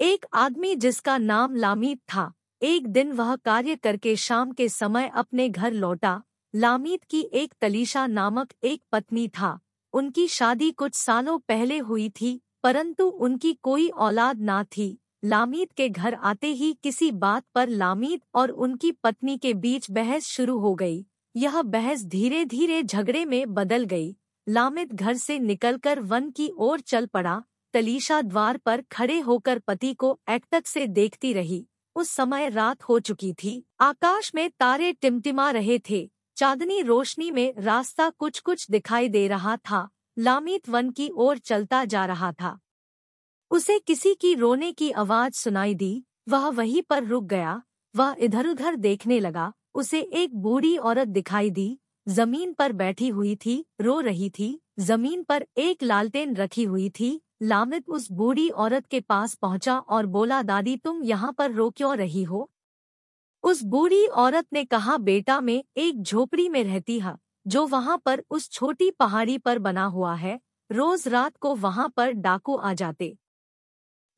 एक आदमी जिसका नाम लामीत था, एक दिन वह कार्य करके शाम के समय अपने घर लौटा। लामीत की एक तलीशा नामक एक पत्नी था। उनकी शादी कुछ सालों पहले हुई थी, परंतु उनकी कोई औलाद ना थी। लामीत के घर आते ही किसी बात पर लामीत और उनकी पत्नी के बीच बहस शुरू हो गई। यह बहस धीरे धीरे झगड़े में बदल गई। लामित घर से निकलकर वन की ओर चल पड़ा। तलीशा द्वार पर खड़े होकर पति को एकटक से देखती रही। उस समय रात हो चुकी थी। आकाश में तारे टिमटिमा रहे थे। चांदनी रोशनी में रास्ता कुछ कुछ दिखाई दे रहा था। लामित वन की ओर चलता जा रहा था। उसे किसी की रोने की आवाज़ सुनाई दी। वह वहीं पर रुक गया। वह इधर उधर देखने लगा। उसे एक बूढ़ी औरत दिखाई दी। ज़मीन पर बैठी हुई थी। रो रही थी। ज़मीन पर एक लालटेन रखी हुई थी। लामित उस बूढ़ी औरत के पास पहुँचा और बोला, दादी, तुम यहाँ पर रो क्यों रही हो? उस बूढ़ी औरत ने कहा, बेटा, मैं एक झोपड़ी में रहती हा, जो वहाँ पर उस छोटी पहाड़ी पर बना हुआ है। रोज रात को वहाँ पर डाकू आ जाते।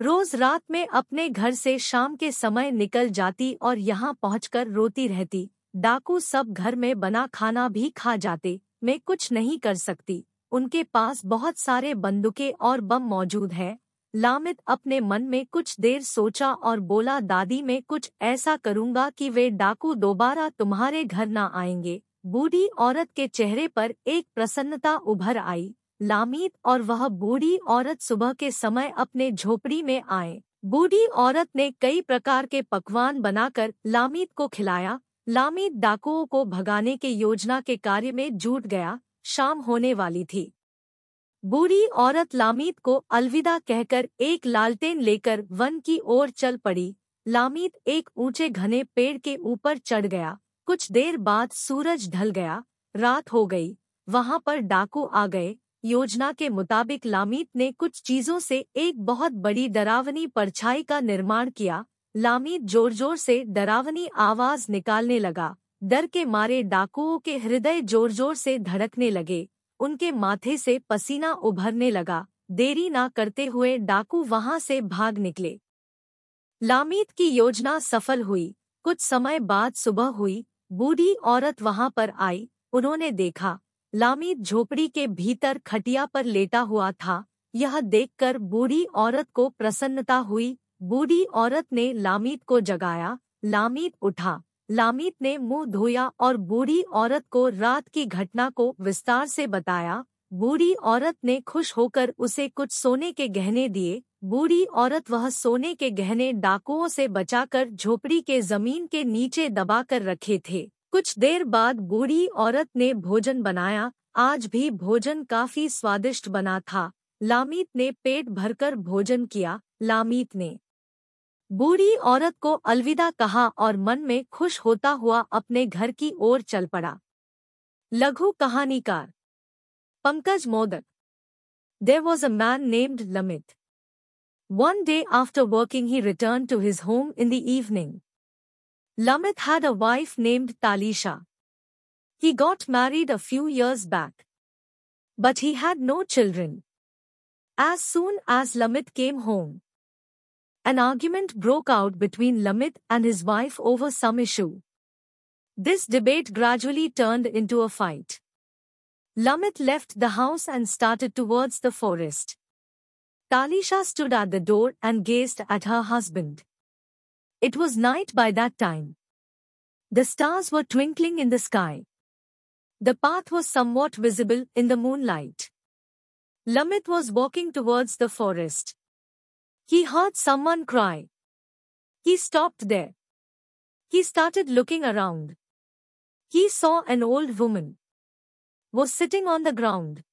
रोज रात में अपने घर से शाम के समय निकल जाती और यहाँ पहुंचकर रोती रहती। डाकू सब घर में बना खाना भी खा जाते। मैं कुछ नहीं कर सकती। उनके पास बहुत सारे बंदूकें और बम मौजूद है। लामित अपने मन में कुछ देर सोचा और बोला, दादी, मैं कुछ ऐसा करूँगा कि वे डाकू दोबारा तुम्हारे घर न आएँगे। बूढ़ी औरत के चेहरे पर एक प्रसन्नता उभर आई। लामीत और वह बूढ़ी औरत सुबह के समय अपने झोपड़ी में आए। बूढ़ी औरत ने कई प्रकार के पकवान बनाकर लामीत को खिलाया। लामीत डाकुओं को भगाने के योजना के कार्य में जुट गया। शाम होने वाली थी। बूढ़ी औरत लामीत को अलविदा कहकर एक लालटेन लेकर वन की ओर चल पड़ी। लामीत एक ऊँचे घने पेड़ के ऊपर चढ़ गया। कुछ देर बाद सूरज ढल गया। रात हो गई। वहाँ पर डाकू आ गए। योजना के मुताबिक लामीत ने कुछ चीज़ों से एक बहुत बड़ी डरावनी परछाई का निर्माण किया। लामीत ज़ोर ज़ोर से डरावनी आवाज़ निकालने लगा। डर के मारे डाकुओं के हृदय ज़ोर ज़ोर से धड़कने लगे। उनके माथे से पसीना उभरने लगा। देरी ना करते हुए डाकू वहाँ से भाग निकले। लामीत की योजना सफल हुई। कुछ समय बाद सुबह हुई। बूढ़ी औरत वहाँ पर आई। उन्होंने देखा लामीद झोपड़ी के भीतर खटिया पर लेटा हुआ था। यह देखकर बूढ़ी औरत को प्रसन्नता हुई। बूढ़ी औरत ने लामीद को जगाया। लामीद उठा। लामीद ने मुँह धोया और बूढ़ी औरत को रात की घटना को विस्तार से बताया। बूढ़ी औरत ने खुश होकर उसे कुछ सोने के गहने दिए। बूढ़ी औरत वह सोने के गहने डाकुओं से बचाकर झोपड़ी के ज़मीन के नीचे दबाकर रखे थे। कुछ देर बाद बूढ़ी औरत ने भोजन बनाया। आज भी भोजन काफ़ी स्वादिष्ट बना था। लामित ने पेट भरकर भोजन किया। लामित ने बूढ़ी औरत को अलविदा कहा और मन में खुश होता हुआ अपने घर की ओर चल पड़ा लघु कहानीकार Pankaj Modak there was a man named Lamit one day after working he return to his home in the evening Lamit had a wife named Talisha. He got married a few years back. But he had no children. As soon as Lamit came home, an argument broke out between Lamit and his wife over some issue. This debate gradually turned into a fight. Lamit left the house and started towards the forest. Talisha stood at the door and gazed at her husband. It was night by that time. The stars were twinkling in the sky. The path was somewhat visible in the moonlight. Lamit was walking towards the forest. He heard someone cry. He stopped there. He started looking around. He saw an old woman. Was sitting on the ground.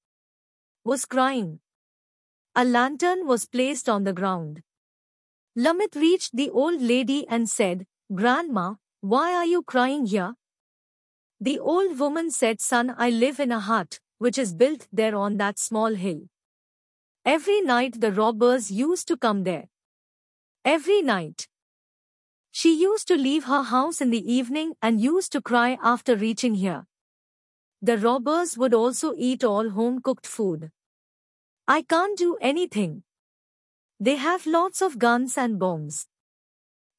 Was crying. A lantern was placed on the ground. Lamit reached the old lady and said, Grandma, why are you crying here? The old woman said, Son, I live in a hut, which is built there on that small hill. Every night the robbers used to come there. Every night. She used to leave her house in the evening and used to cry after reaching here. The robbers would also eat all home-cooked food. I can't do anything. They have lots of guns and bombs.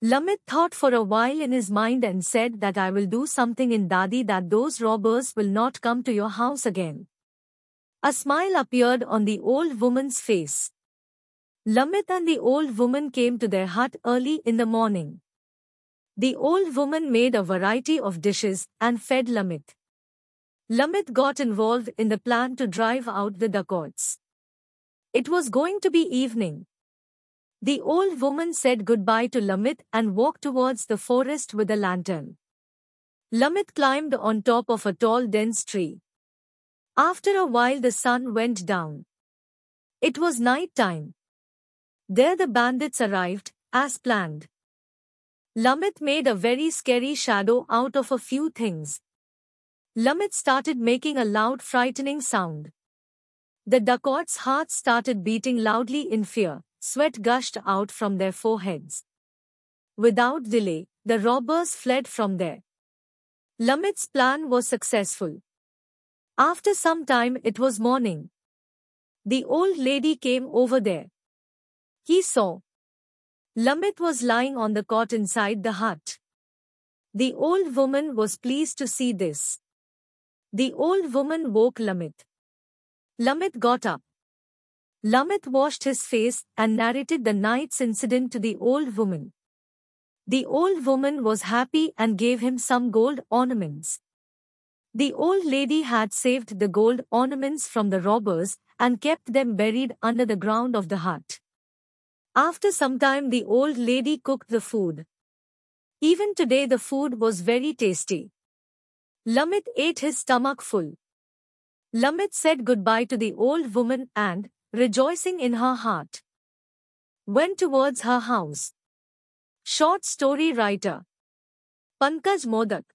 Lamit thought for a while in his mind and said that I will do something in Dadi that those robbers will not come to your house again. A smile appeared on the old woman's face. Lamit and the old woman came to their hut early in the morning. The old woman made a variety of dishes and fed Lamit. Lamit got involved in the plan to drive out the dacoits. It was going to be evening. The old woman said goodbye to Lamit and walked towards the forest with a lantern. Lamit climbed on top of a tall dense tree. After a while the sun went down. It was night time. There the bandits arrived, as planned. Lamit made a very scary shadow out of a few things. Lamit started making a loud frightening sound. The dacoits' hearts started beating loudly in fear, sweat gushed out from their foreheads. Without delay, the robbers fled from there. Lamit's plan was successful. After some time it was morning. The old lady came over there. He saw, Lamit was lying on the cot inside the hut. The old woman was pleased to see this. The old woman woke Lamit. Lamit got up. Lamit washed his face and narrated the night's incident to the old woman. The old woman was happy and gave him some gold ornaments. The old lady had saved the gold ornaments from the robbers and kept them buried under the ground of the hut. After some time the old lady cooked the food. Even today the food was very tasty. Lamit ate his stomach full. Lamit said goodbye to the old woman and, rejoicing in her heart, went towards her house. Short story writer Pankaj Modak